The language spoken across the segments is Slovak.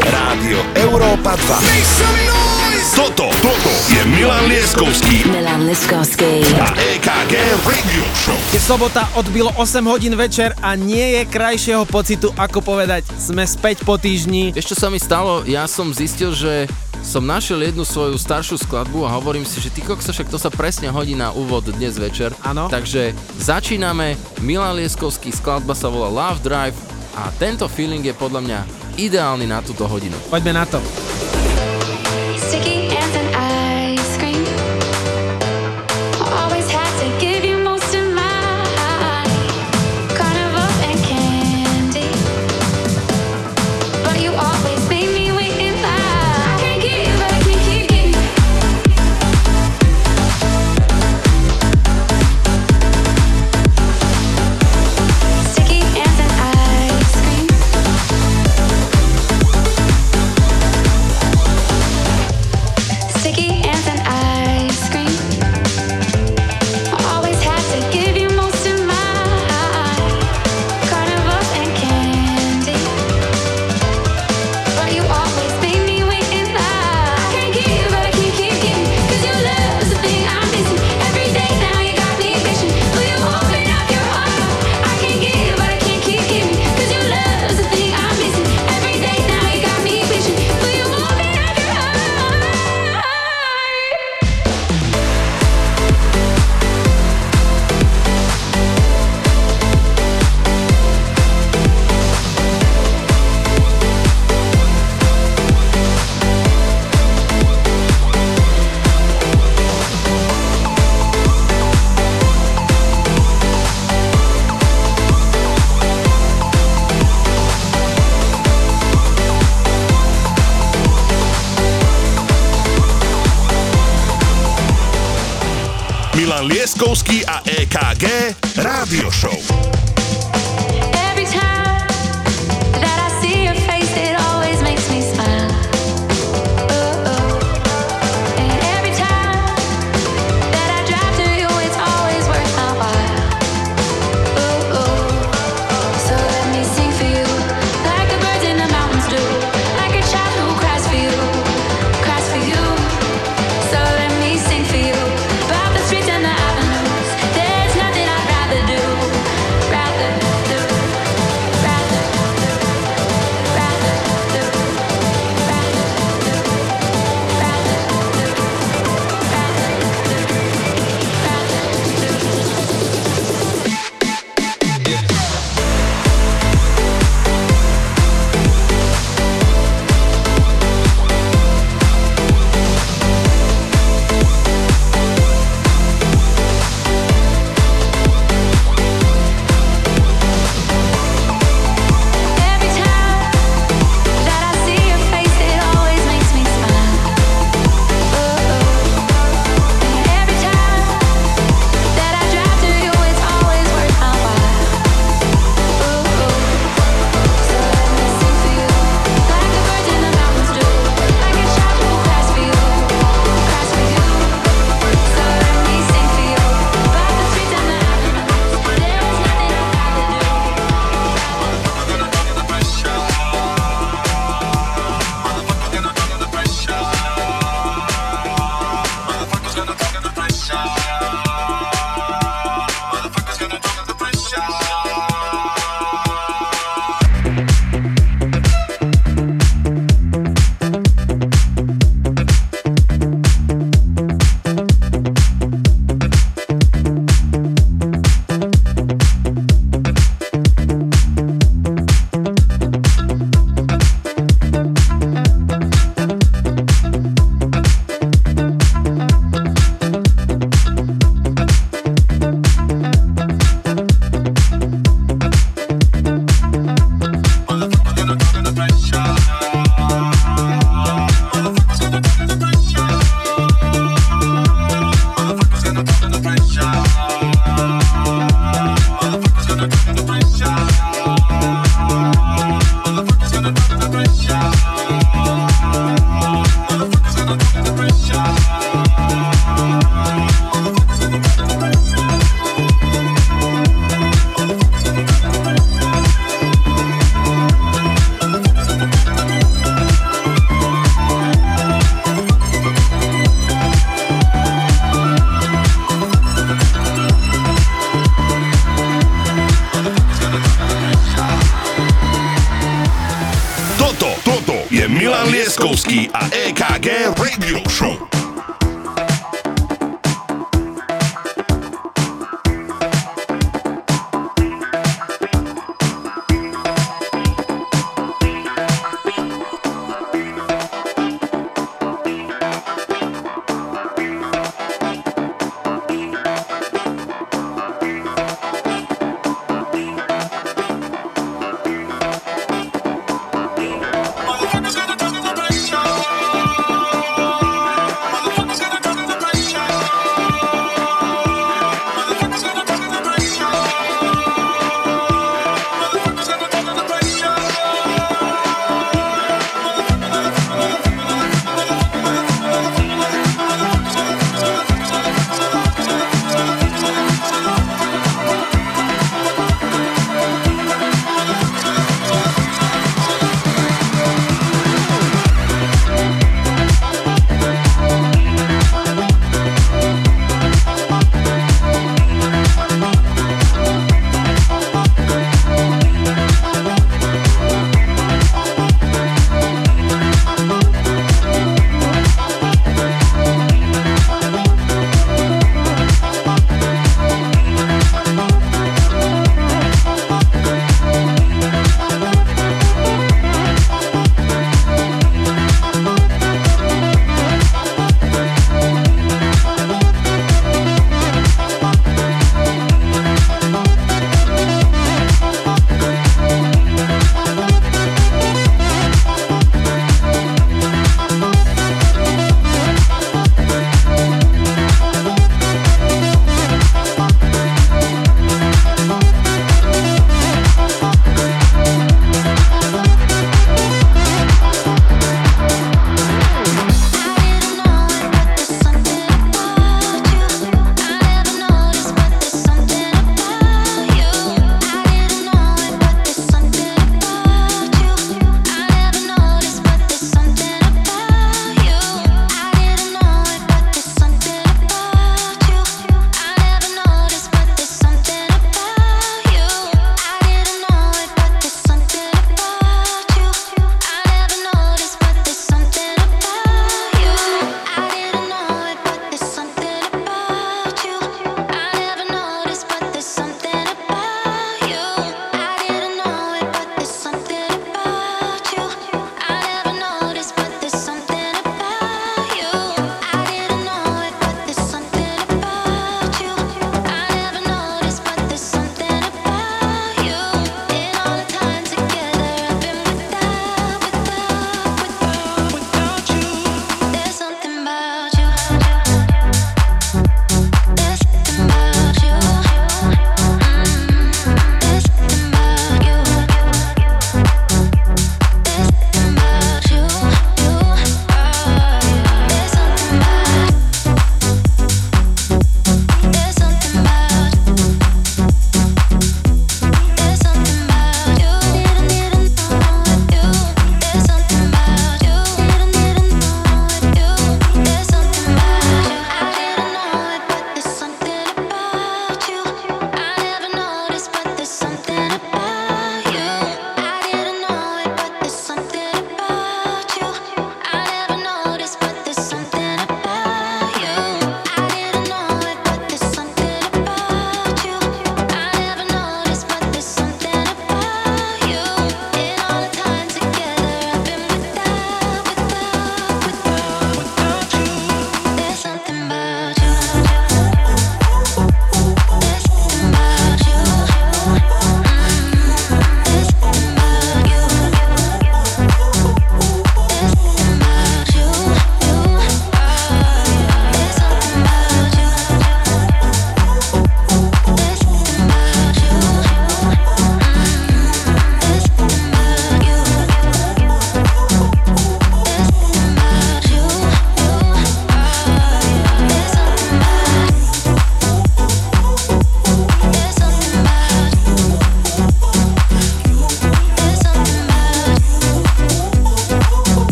Rádio Európa 2. Toto, toto je Milan Lieskovský. Milan Lieskovský. A EKG Radio Show. Je sobota, odbilo 8 hodín večer a nie je krajšieho pocitu, ako povedať, sme späť po týždni. Vieš, čo sa mi stalo? Ja som zistil, že som našiel jednu svoju staršiu skladbu a hovorím si, že ty sa však to sa presne hodí na úvod dnes večer. Áno. Takže začíname. Milan Lieskovský skladba sa volá Love Drive a tento feeling je podľa mňa ideálny na túto hodinu. Poďme na to. Sticky.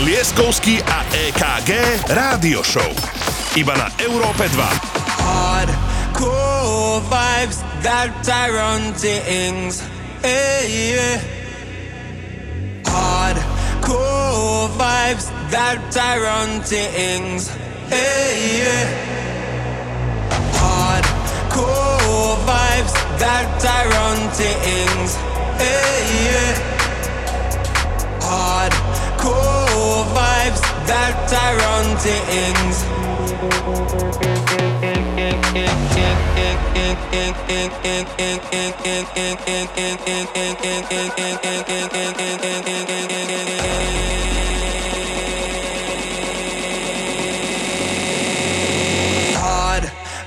Milan Lieskovský a EKG Rádio Show. Iba na Európe 2. Hardcore vibes that I run things. Hey, yeah. Hardcore vibes that I run things. Hey, yeah. Hardcore vibes that run things. Hey, yeah. Hardcore vibes that I run things.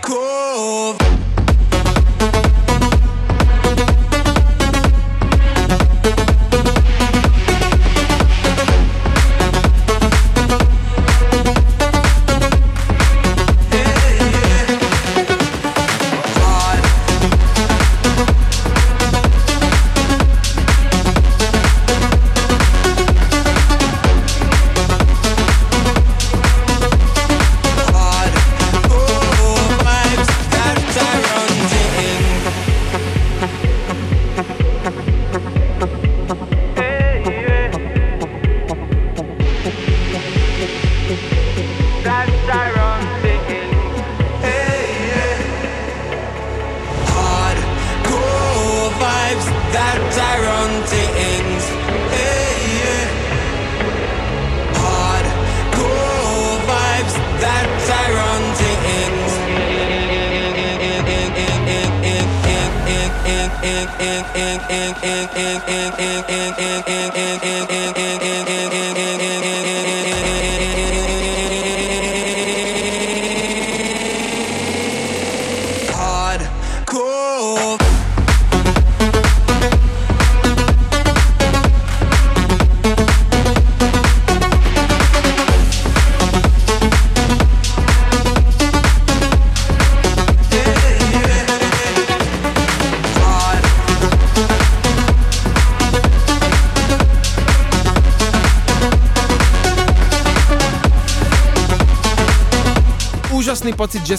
Hardcore.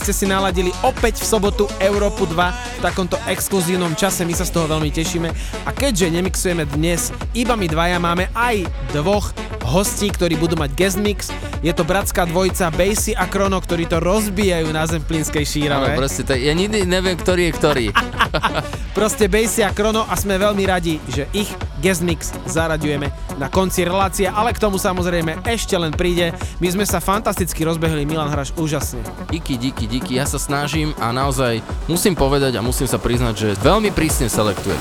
Ste si naladili opäť v sobotu Európu 2 v takomto exkluzívnom čase, my sa z toho veľmi tešíme. A keďže nemixujeme dnes iba my dvaja, máme aj dvoch hostí, ktorí budú mať guest mix. Je to bratská dvojica Basie a Krono, ktorí to rozbijajú na zemplínskej Áno, šírave. proste, to, ja nikdy neviem, ktorý je ktorý. Proste Basie a Krono a sme veľmi radi, že ich guest mix zaraďujeme na konci relácie, ale k tomu samozrejme ešte len príde. My sme sa fantasticky rozbehli, Milan hráš úžasne. Díky, díky, díky, ja sa snažím a naozaj musím povedať a musím sa priznať, že veľmi prísne selektujem.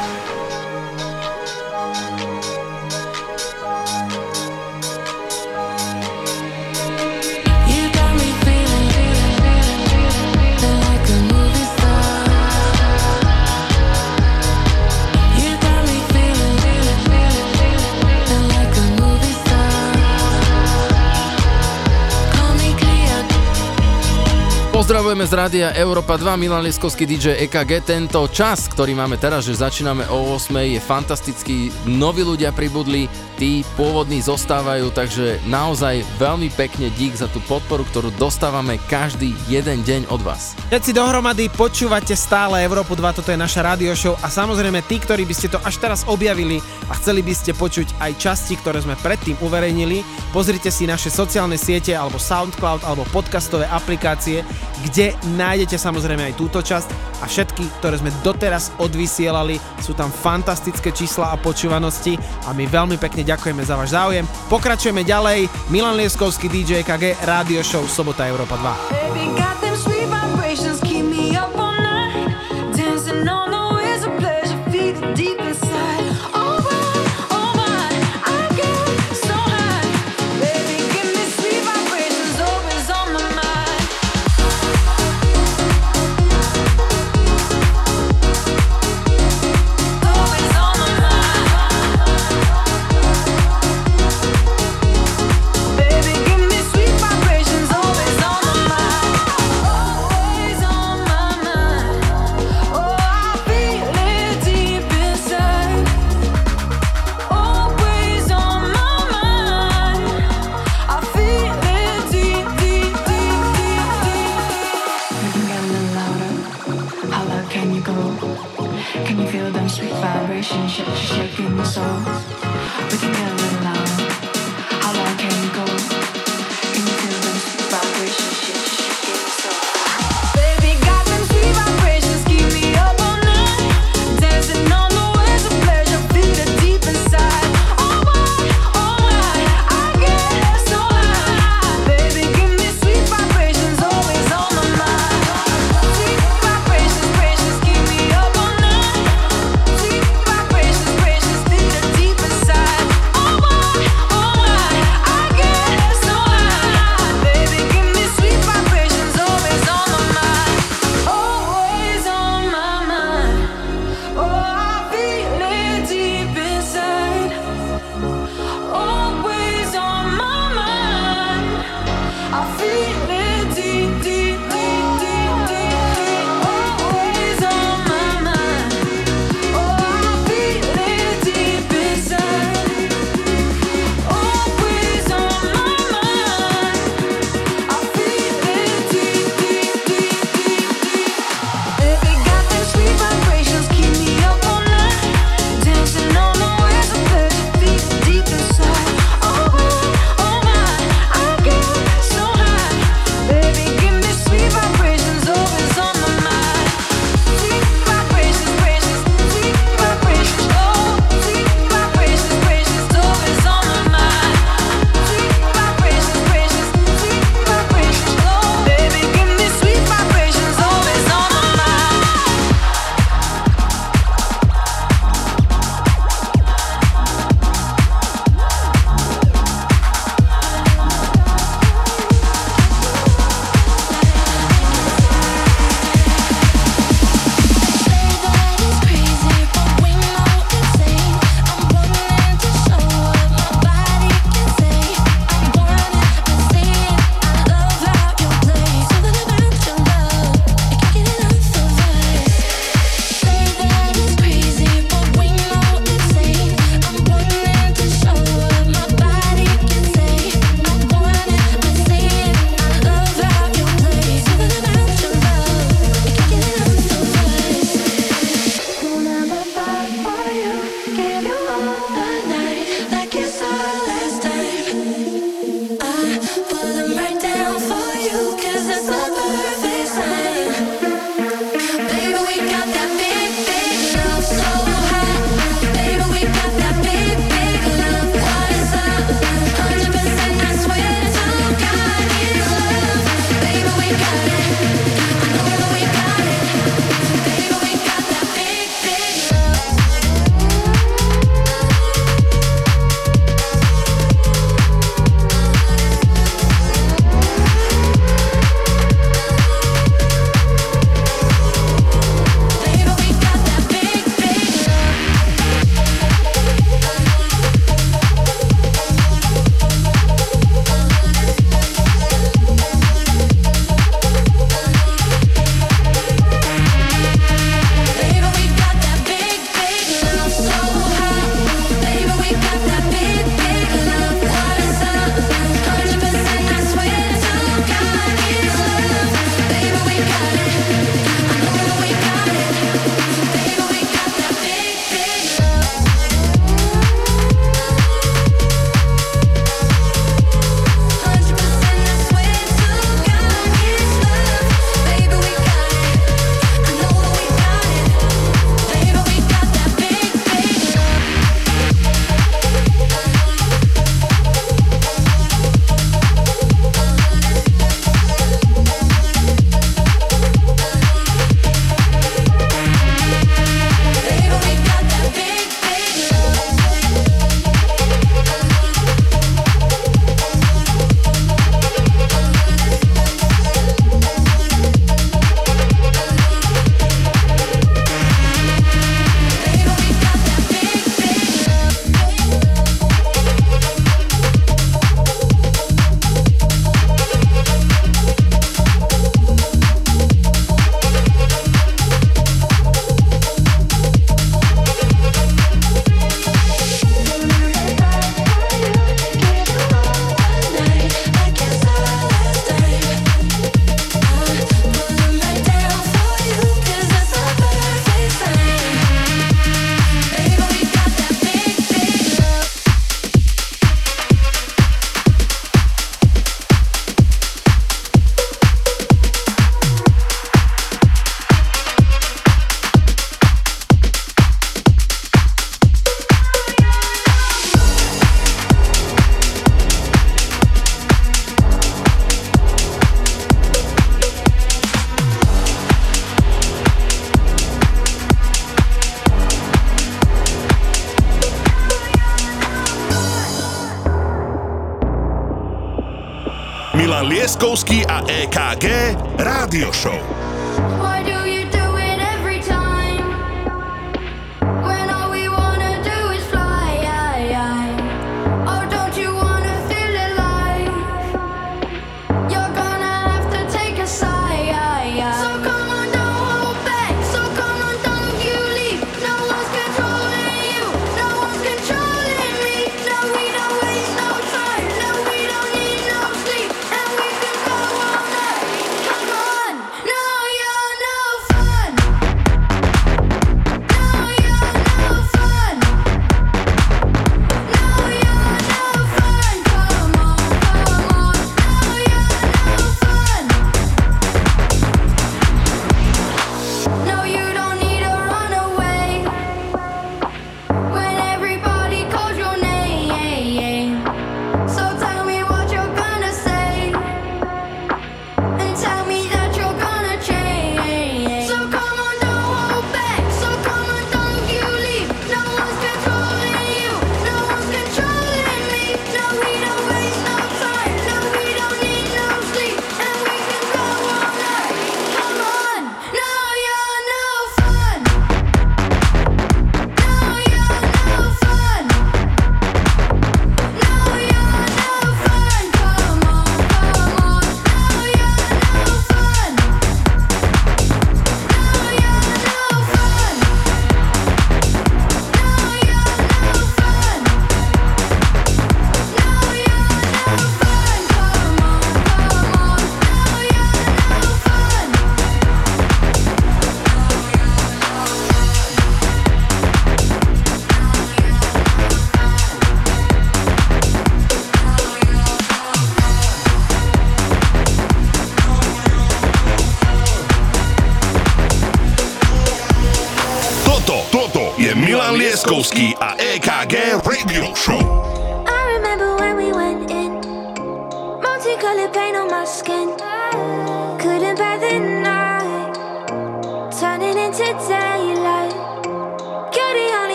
z rádia Európa 2, Milan Lieskovský DJ EKG. Tento čas, ktorý máme teraz, že začíname o 8, je fantastický. Noví ľudia pribudli, tí pôvodní zostávajú, takže naozaj veľmi pekne dík za tú podporu, ktorú dostávame každý jeden deň od vás. Všetci dohromady počúvate stále Európu 2, toto je naša rádio show a samozrejme tí, ktorí by ste to až teraz objavili a chceli by ste počuť aj časti, ktoré sme predtým uverejnili, pozrite si naše sociálne siete alebo SoundCloud alebo podcastové aplikácie, kde Nájdete samozrejme aj túto časť a všetky, ktoré sme doteraz odvysielali, sú tam fantastické čísla a počúvanosti a my veľmi pekne ďakujeme za váš záujem. Pokračujeme ďalej. Milan Lieskovský DJ KG, Rádio Show Sobota Európa 2. Hey,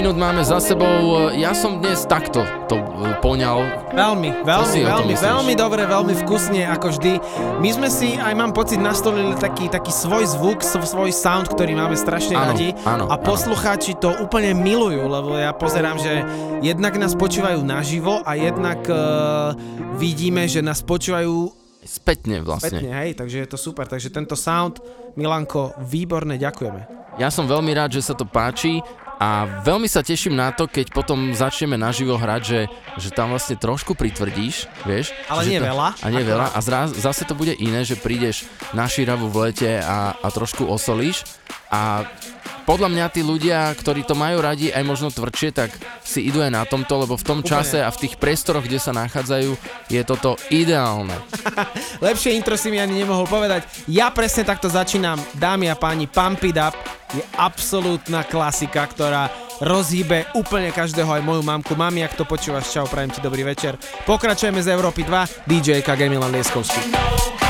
minút máme za sebou. Ja som dnes takto to e, poňal. Veľmi, veľmi, veľmi, veľmi dobre, veľmi vkusne, ako vždy. My sme si, aj mám pocit, nastolili taký, taký svoj zvuk, sv- svoj sound, ktorý máme strašne Áno, radi. áno, a áno. poslucháči to úplne milujú, lebo ja pozerám, že jednak nás počúvajú naživo a jednak uh, vidíme, že nás počúvajú Spätne vlastne. spätne, hej, takže je to super. Takže tento sound, Milanko, výborne, ďakujeme. Ja som veľmi rád, že sa to páči a veľmi sa teším na to, keď potom začneme naživo hrať, že, že tam vlastne trošku pritvrdíš, vieš. Ale nie to, veľa. A nie veľa. A zraz, zase to bude iné, že prídeš na šíravu v lete a, a trošku osolíš a podľa mňa tí ľudia, ktorí to majú radi aj možno tvrdšie, tak si idú aj na tomto, lebo v tom Úplne. čase a v tých priestoroch, kde sa nachádzajú, je toto ideálne. Lepšie intro si mi ani nemohol povedať. Ja presne takto začínam, dámy a páni, Pump It Up je absolútna klasika, ktorá rozhýbe úplne každého, aj moju mamku. Mami, ak to počúvaš, čau, prajem ti dobrý večer. Pokračujeme z Európy 2, DJ KG Milan Lieskovský.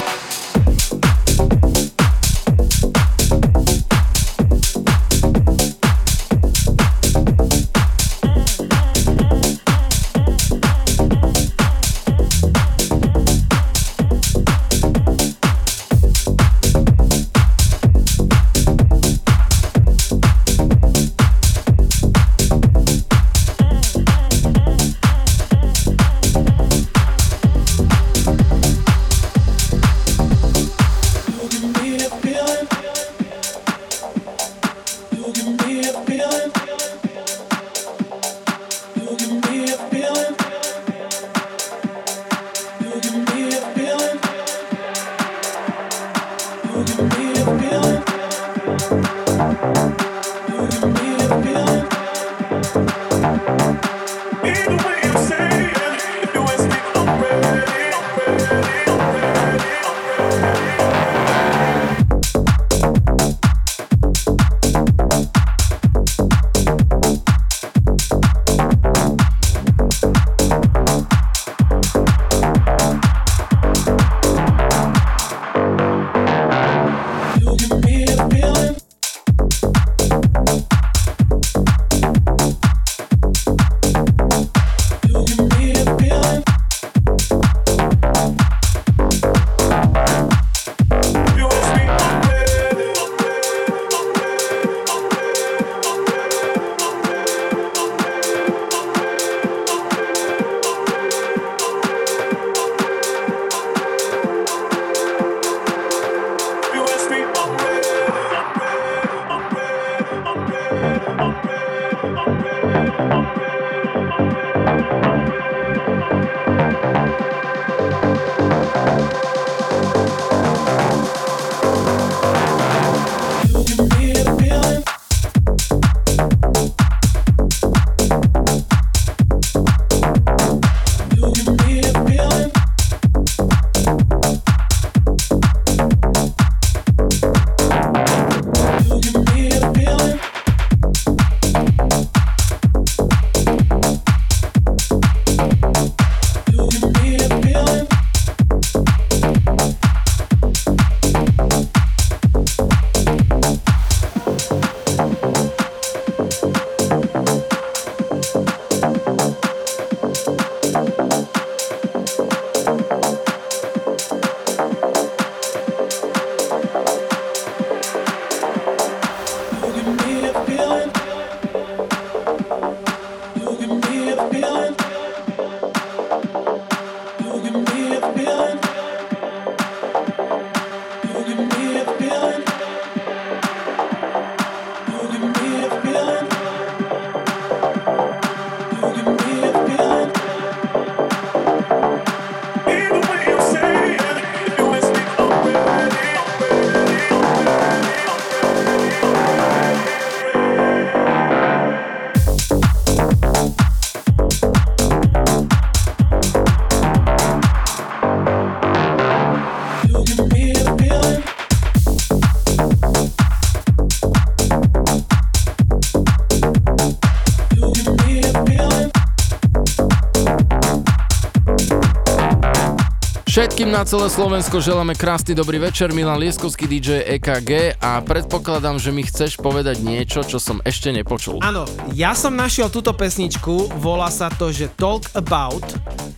Všetkým na celé Slovensko želáme krásny dobrý večer, Milan Lieskovský DJ EKG a predpokladám, že mi chceš povedať niečo, čo som ešte nepočul. Áno, ja som našiel túto pesničku, volá sa to, že Talk About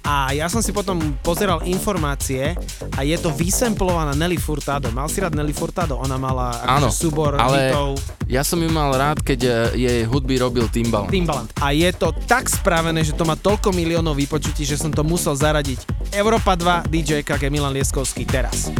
a ja som si potom pozeral informácie a je to vysemplovaná Nelly Furtado. Mal si rád Nelly Furtado? Ona mala akože Áno, súbor ale hitov. ja som ju mal rád, keď e, jej hudby robil Timbaland. Timbaland. A je to tak spravené, že to má toľko miliónov vypočutí, že som to musel zaradiť Európa 2 DJ KG Milan Lieskovský teraz.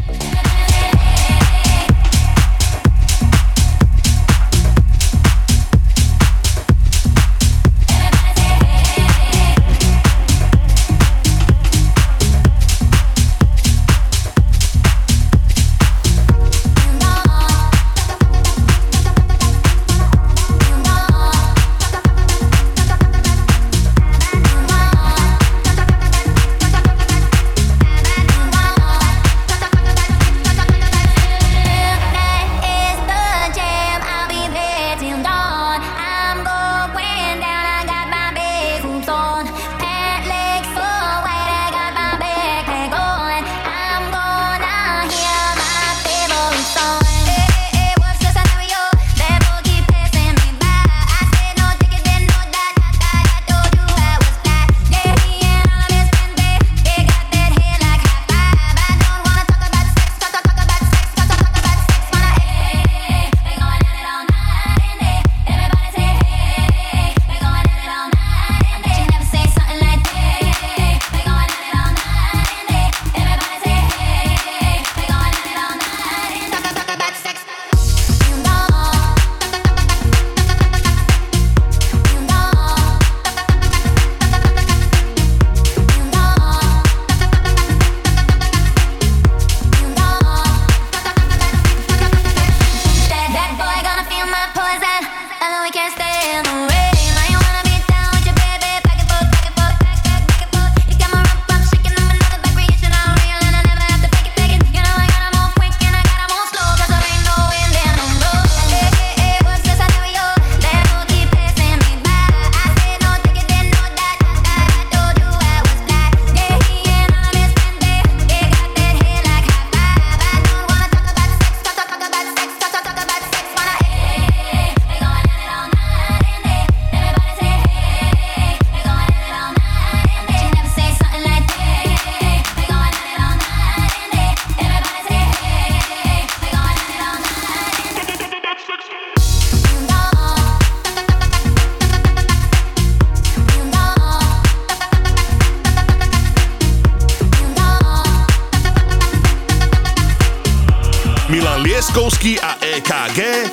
qué?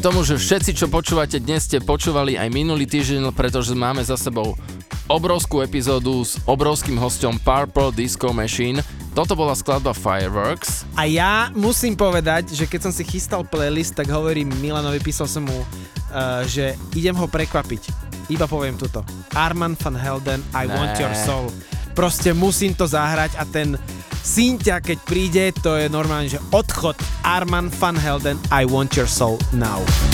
Verím tomu, že všetci, čo počúvate dnes, ste počúvali aj minulý týždeň, pretože máme za sebou obrovskú epizódu s obrovským hostom Purple Disco Machine. Toto bola skladba Fireworks. A ja musím povedať, že keď som si chystal playlist, tak hovorím Milanovi, písal som mu, uh, že idem ho prekvapiť. Iba poviem toto. Arman van Helden, I Né. want your soul. Proste musím to zahrať a ten Cynthia, keď príde, to je normálne, že odchod Arman van Helden, I want your soul now.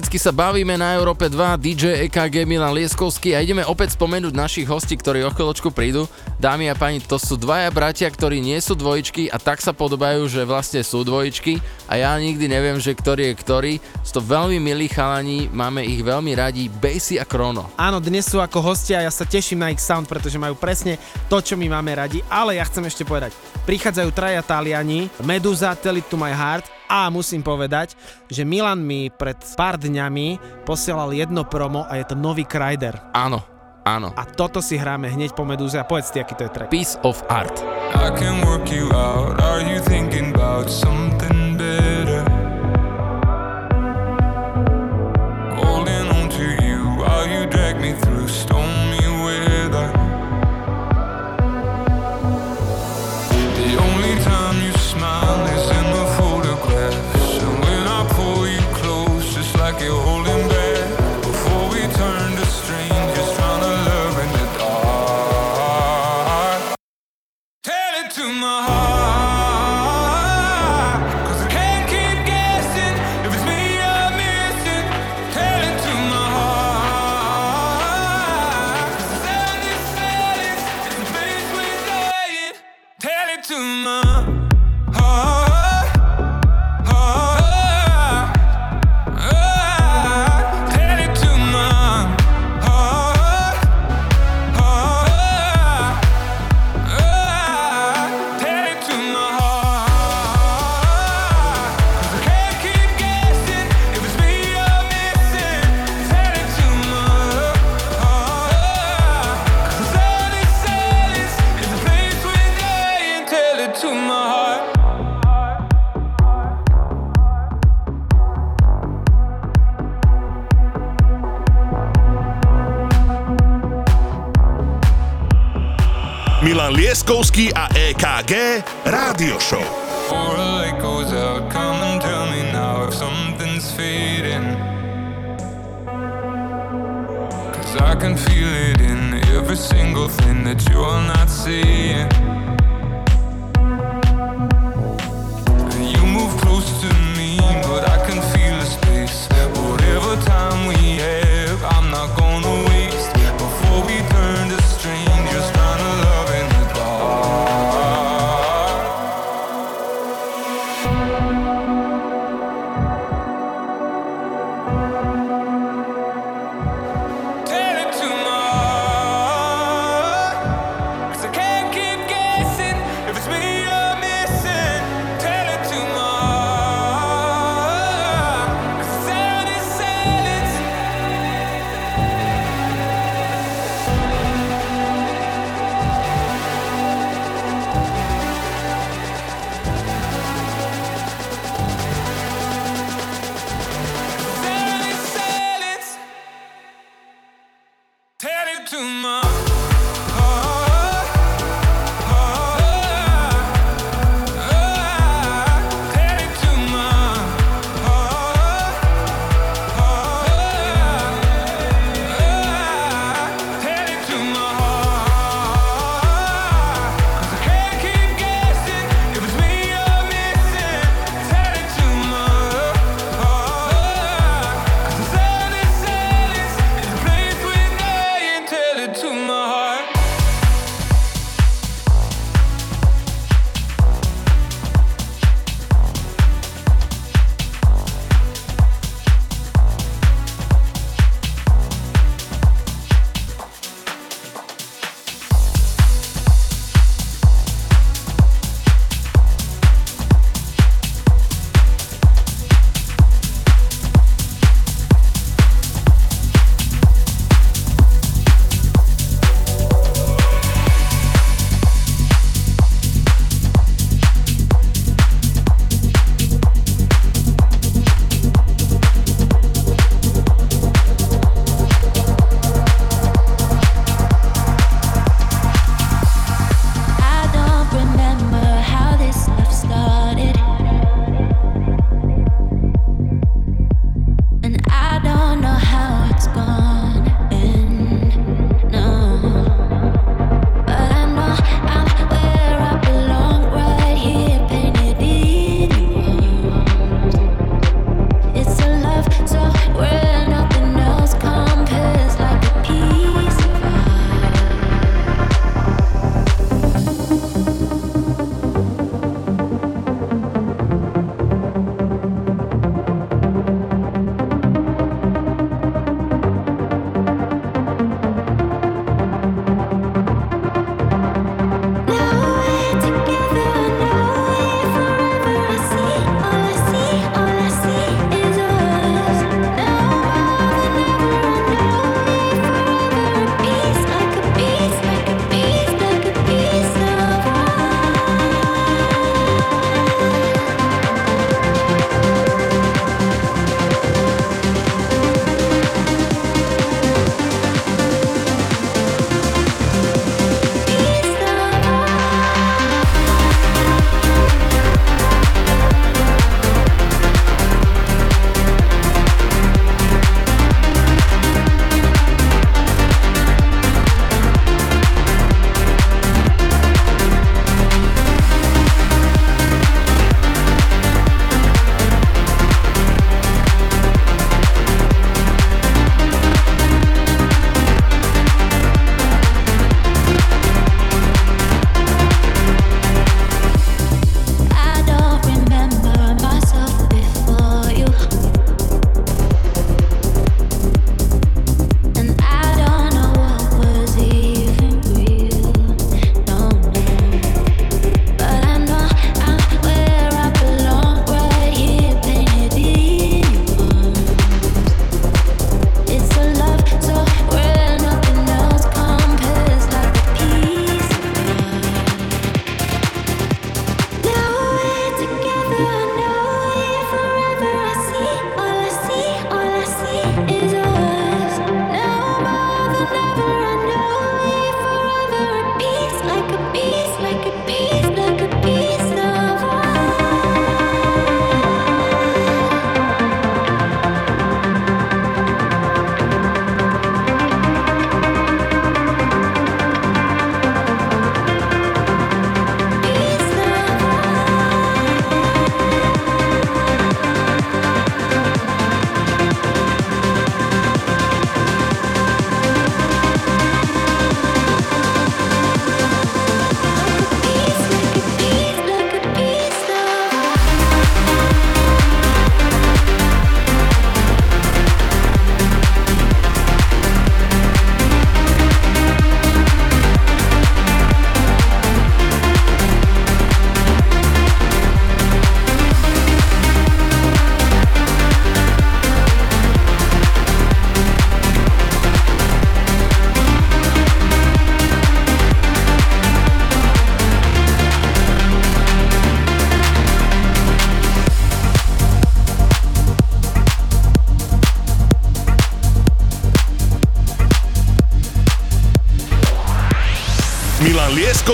Fantasticky sa bavíme na Európe 2, DJ EKG Milan Lieskovský a ideme opäť spomenúť našich hostí, ktorí o chvíľočku prídu. Dámy a páni, to sú dvaja bratia, ktorí nie sú dvojičky a tak sa podobajú, že vlastne sú dvojičky a ja nikdy neviem, že ktorý je ktorý. Sú to veľmi milí chalani, máme ich veľmi radi, Bassy a Krono. Áno, dnes sú ako hostia, ja sa teším na ich sound, pretože majú presne to, čo my máme radi, ale ja chcem ešte povedať, prichádzajú traja Taliani, Medusa, Tell It To My Heart a musím povedať, že Milan mi pred pár dňami posielal jedno promo a je to nový Kryder. Áno, áno. A toto si hráme hneď po Meduze a povedz ty, aký to je track. Piece of Art. I can work you out. Are you thinking about something Leskovský a EKG Rádio Show. I can feel it in every single thing that you're not seeing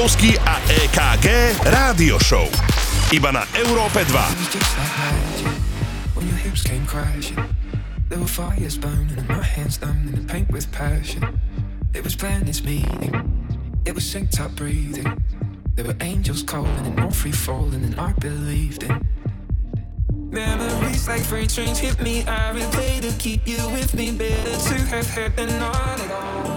Milan a EKG Rádio Show. Iba na Európe 2. just like magic when your hips came crashing. There were fires burning and my hands the paint with passion. It was planets meeting, it was synced up breathing. There were angels calling and free falling, and I believed in. Memories like freight trains hit me. I replay to keep you with me. Better to have had than not at all.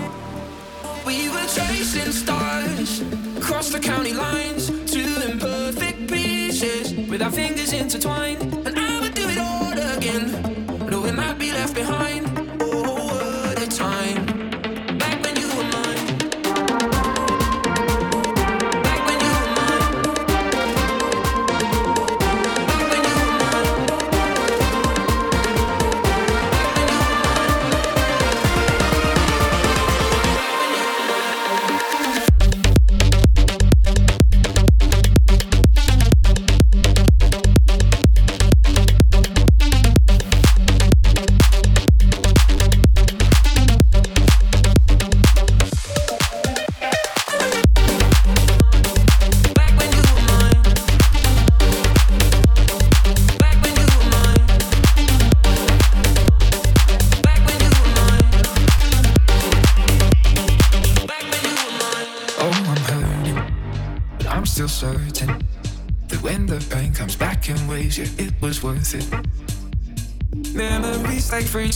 We were chasing stars across the county lines to imperfect pieces with our fingers intertwined. And I would do it all again, knowing I'd be left behind.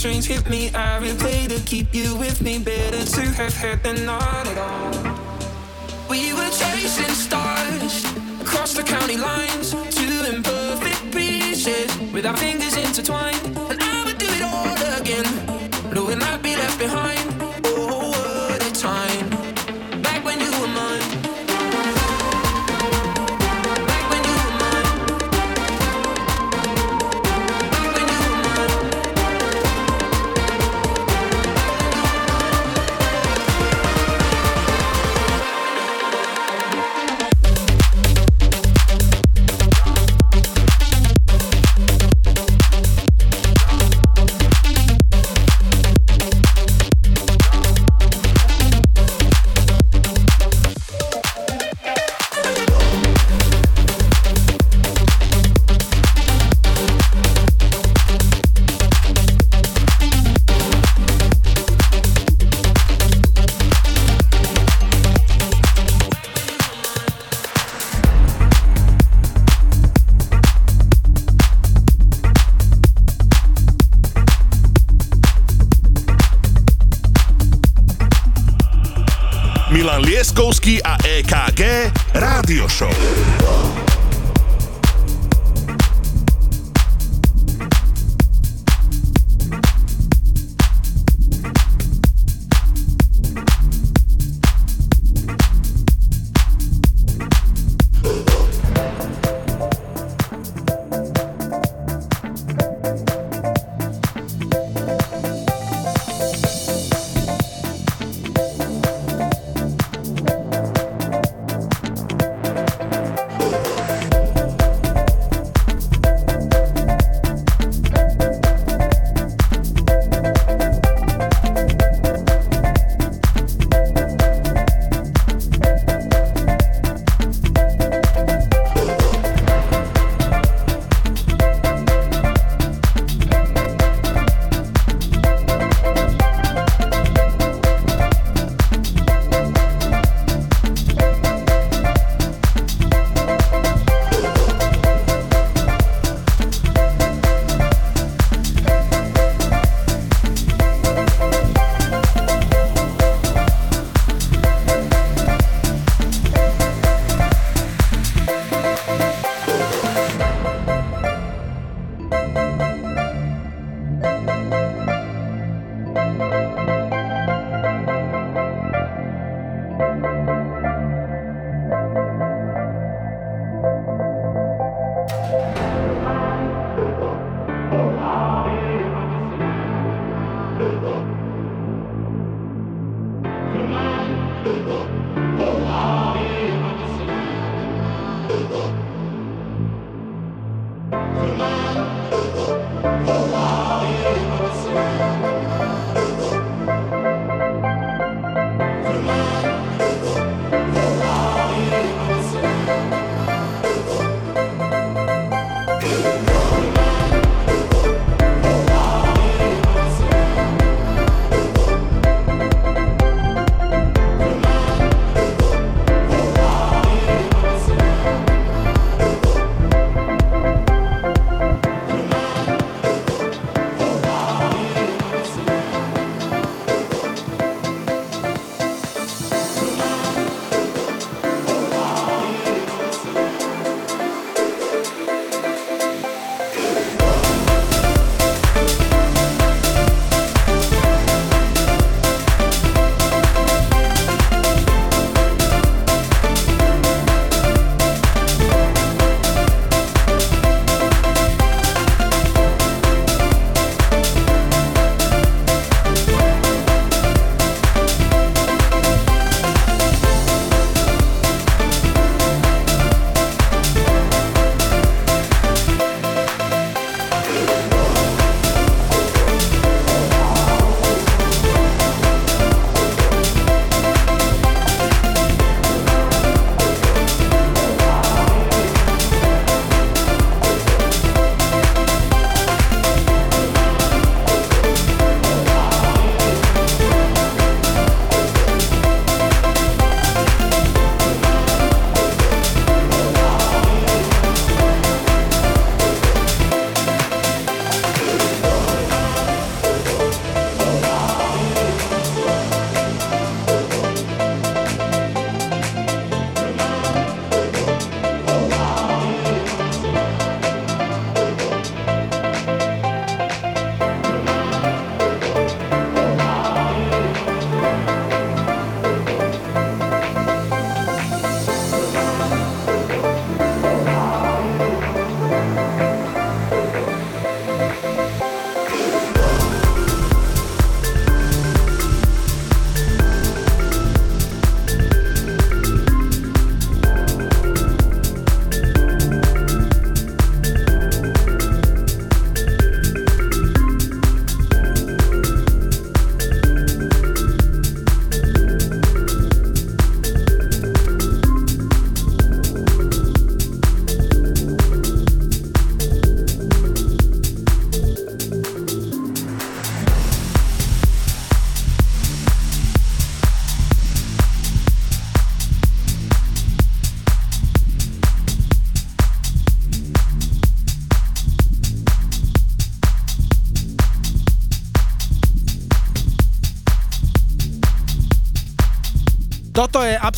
Trains hit me. I replay to keep you with me. Better to have had than not at all. Show.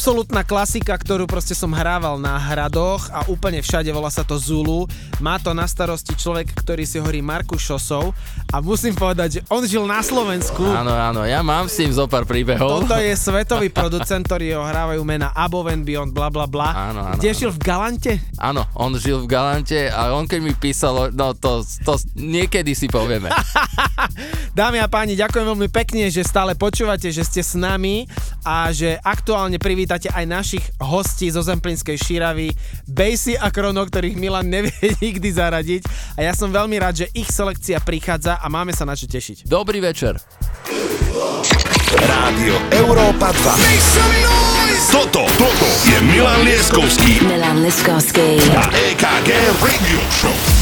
Absolútna klasika, ktorú proste som hrával na hradoch a úplne všade volá sa to Zulu. Má to na starosti človek, ktorý si hovorí Marku Šosov a musím povedať, že on žil na Slovensku. Áno, áno, ja mám s tým zo pár príbehov. Toto je svetový producent, ktorý ho hrávajú mena Above and Beyond, bla bla bla. Áno, áno, Kde áno. žil v Galante? Áno, on žil v Galante a on keď mi písal, no to, to niekedy si povieme. Dámy a páni, ďakujem veľmi pekne, že stále počúvate, že ste s nami a že aktuálne privítate aj našich hostí zo Zemplínskej Širavy, Bejsy a Krono, ktorých Milan nevie nikdy zaradiť a ja som veľmi rád, že ich selekcia prichádza a máme sa na čo tešiť. Dobrý večer. Rádio Európa 2. Toto, toto je Milan Lieskovský Milan Liskovský. a EKG Radio Show.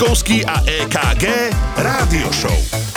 Lieskovský a EKG Rádio Show.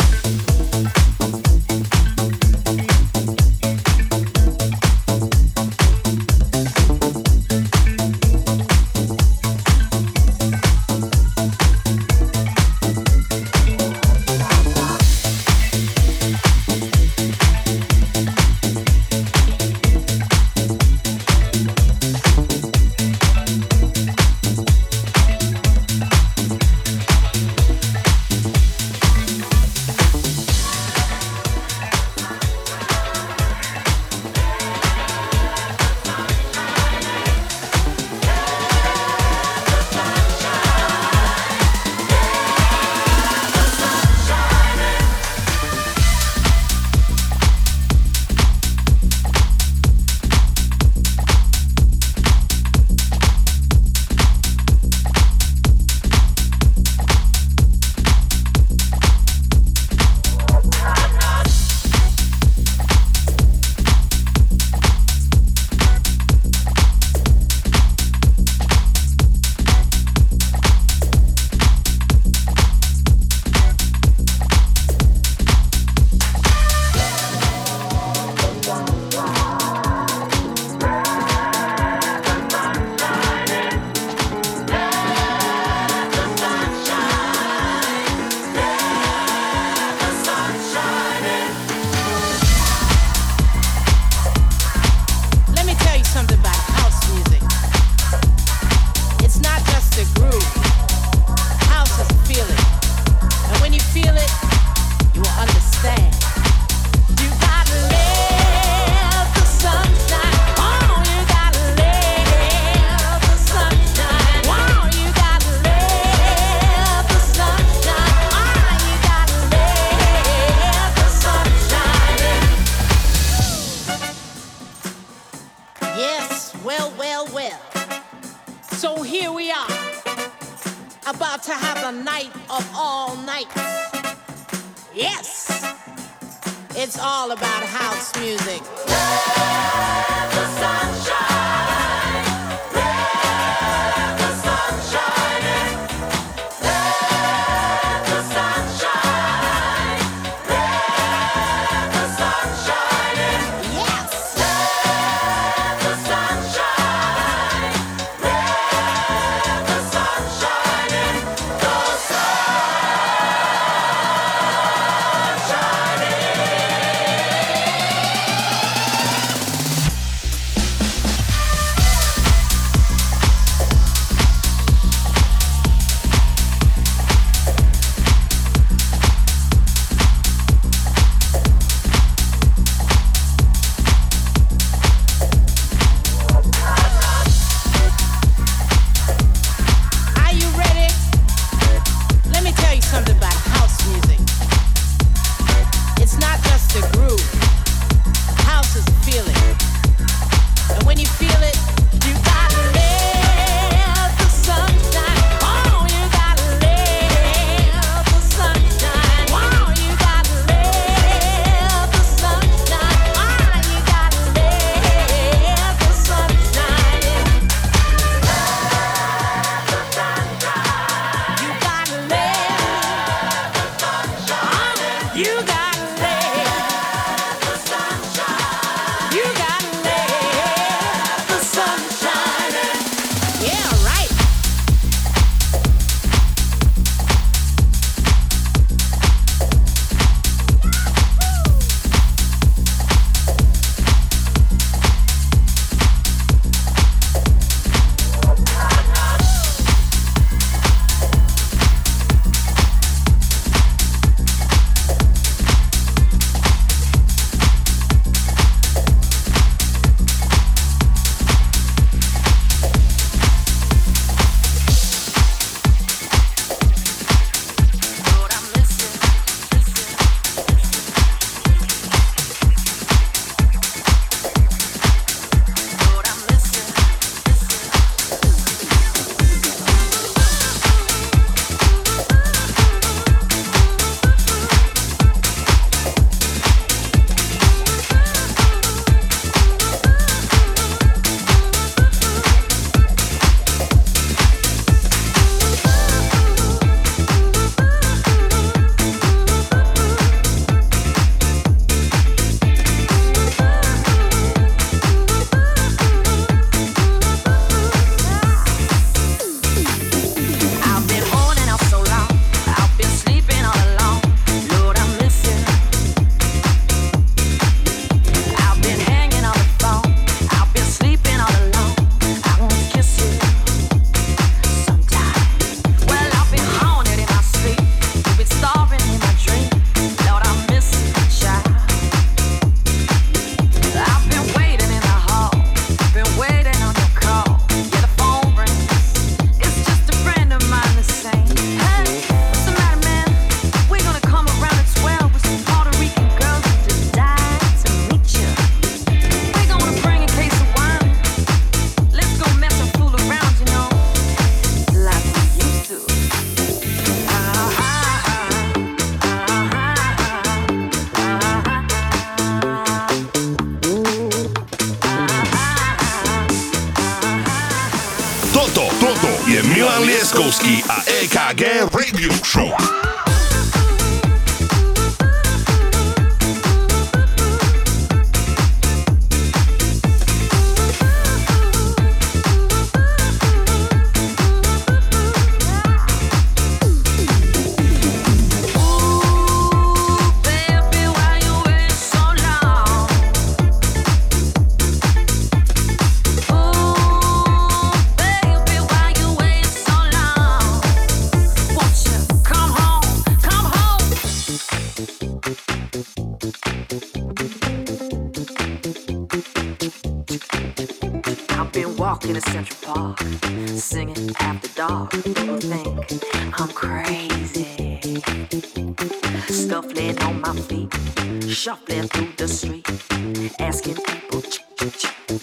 Asking people,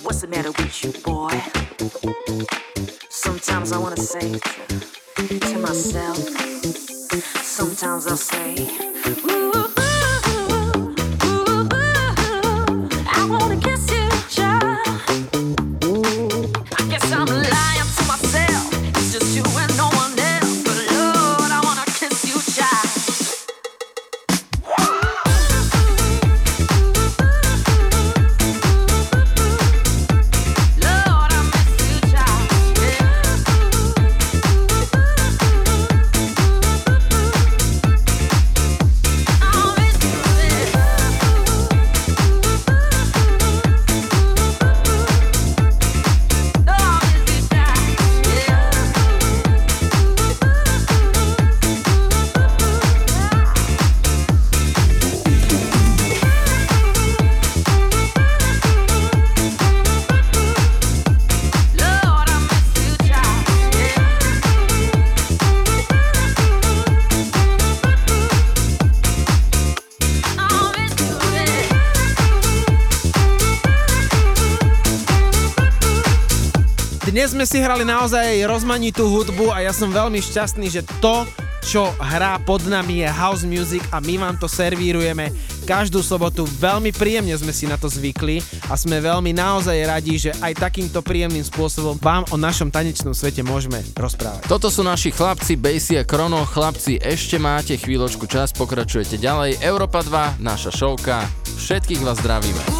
what's the matter with you, boy? Sometimes I wanna say to, to myself, sometimes I'll say, ooh, si hrali naozaj rozmanitú hudbu a ja som veľmi šťastný, že to, čo hrá pod nami je house music a my vám to servírujeme každú sobotu. Veľmi príjemne sme si na to zvykli a sme veľmi naozaj radi, že aj takýmto príjemným spôsobom vám o našom tanečnom svete môžeme rozprávať. Toto sú naši chlapci Basie a Krono. Chlapci, ešte máte chvíľočku čas, pokračujete ďalej. Európa 2, naša šovka. Všetkých vás zdravíme.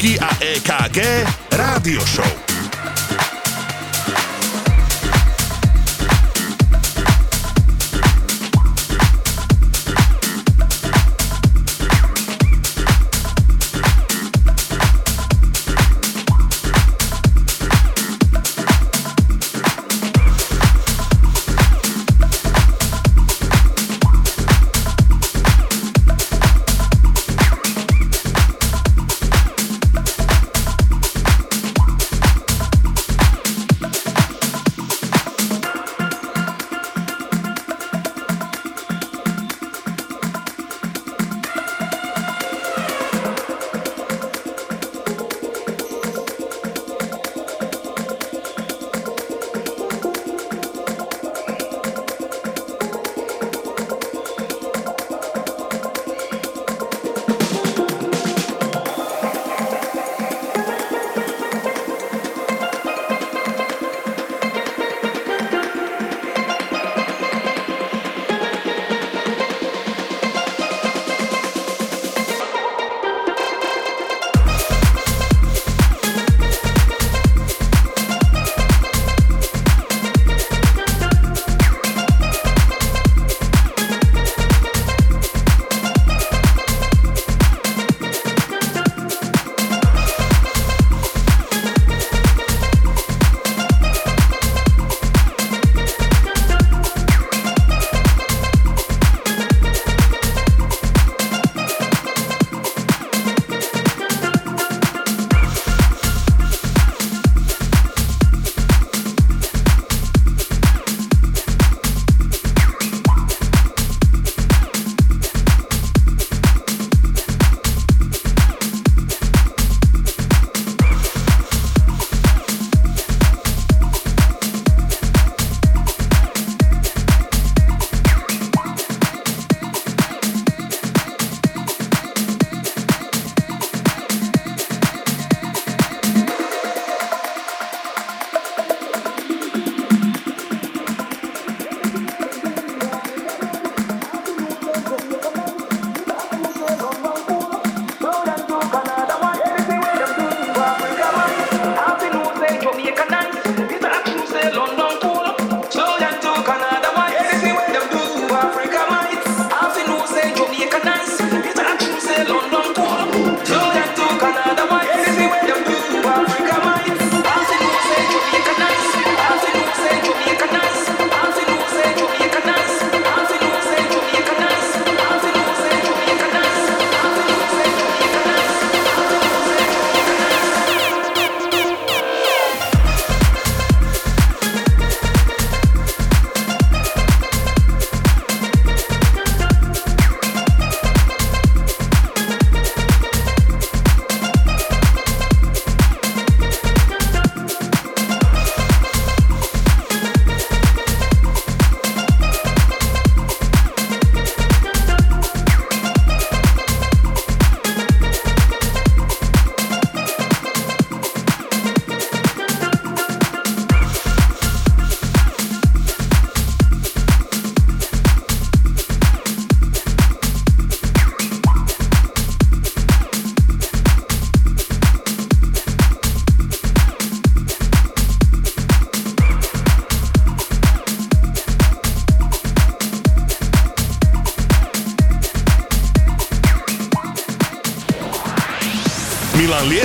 Lipavský a EKG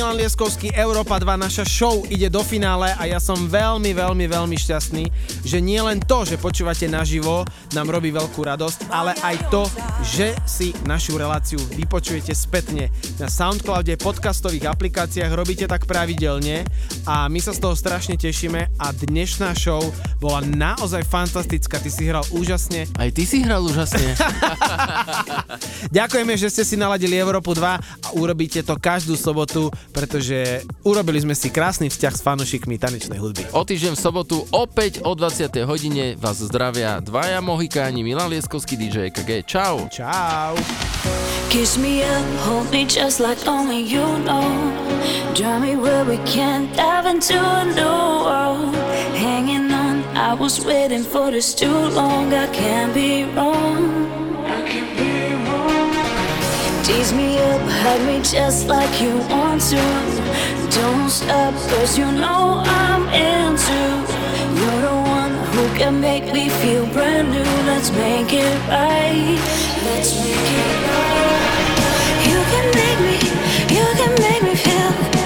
Milan Lieskovský, Európa 2, naša show ide do finále a ja som veľmi, veľmi, veľmi šťastný, že nie len to, že počúvate naživo, nám robí veľkú radosť, ale aj to, že si našu reláciu vypočujete spätne na Soundcloude, podcastových aplikáciách, robíte tak pravidelne a my sa z toho strašne tešíme a dnešná show bola naozaj fantastická, ty si hral úžasne. Aj ty si hral úžasne. Ďakujeme, že ste si naladili Európu 2 a urobíte to každú sobotu, pretože urobili sme si krásny vzťah s fanúšikmi tanečnej hudby. O týždeň v sobotu opäť o 20. hodine vás zdravia dvaja Mohikáni Milan Lieskovský, DJ EKG. Čau. Čau. Kiss me up, hold me just like only you know. Me where we can dive into a new world. Hanging on, I was waiting for this too long. I can't be wrong. Tease me up, hug me just like you want to. Don't stop, cause you know I'm into. You're the who can make me feel brand new. Let's make it right. Let's make it right. You can make me, you can make me feel.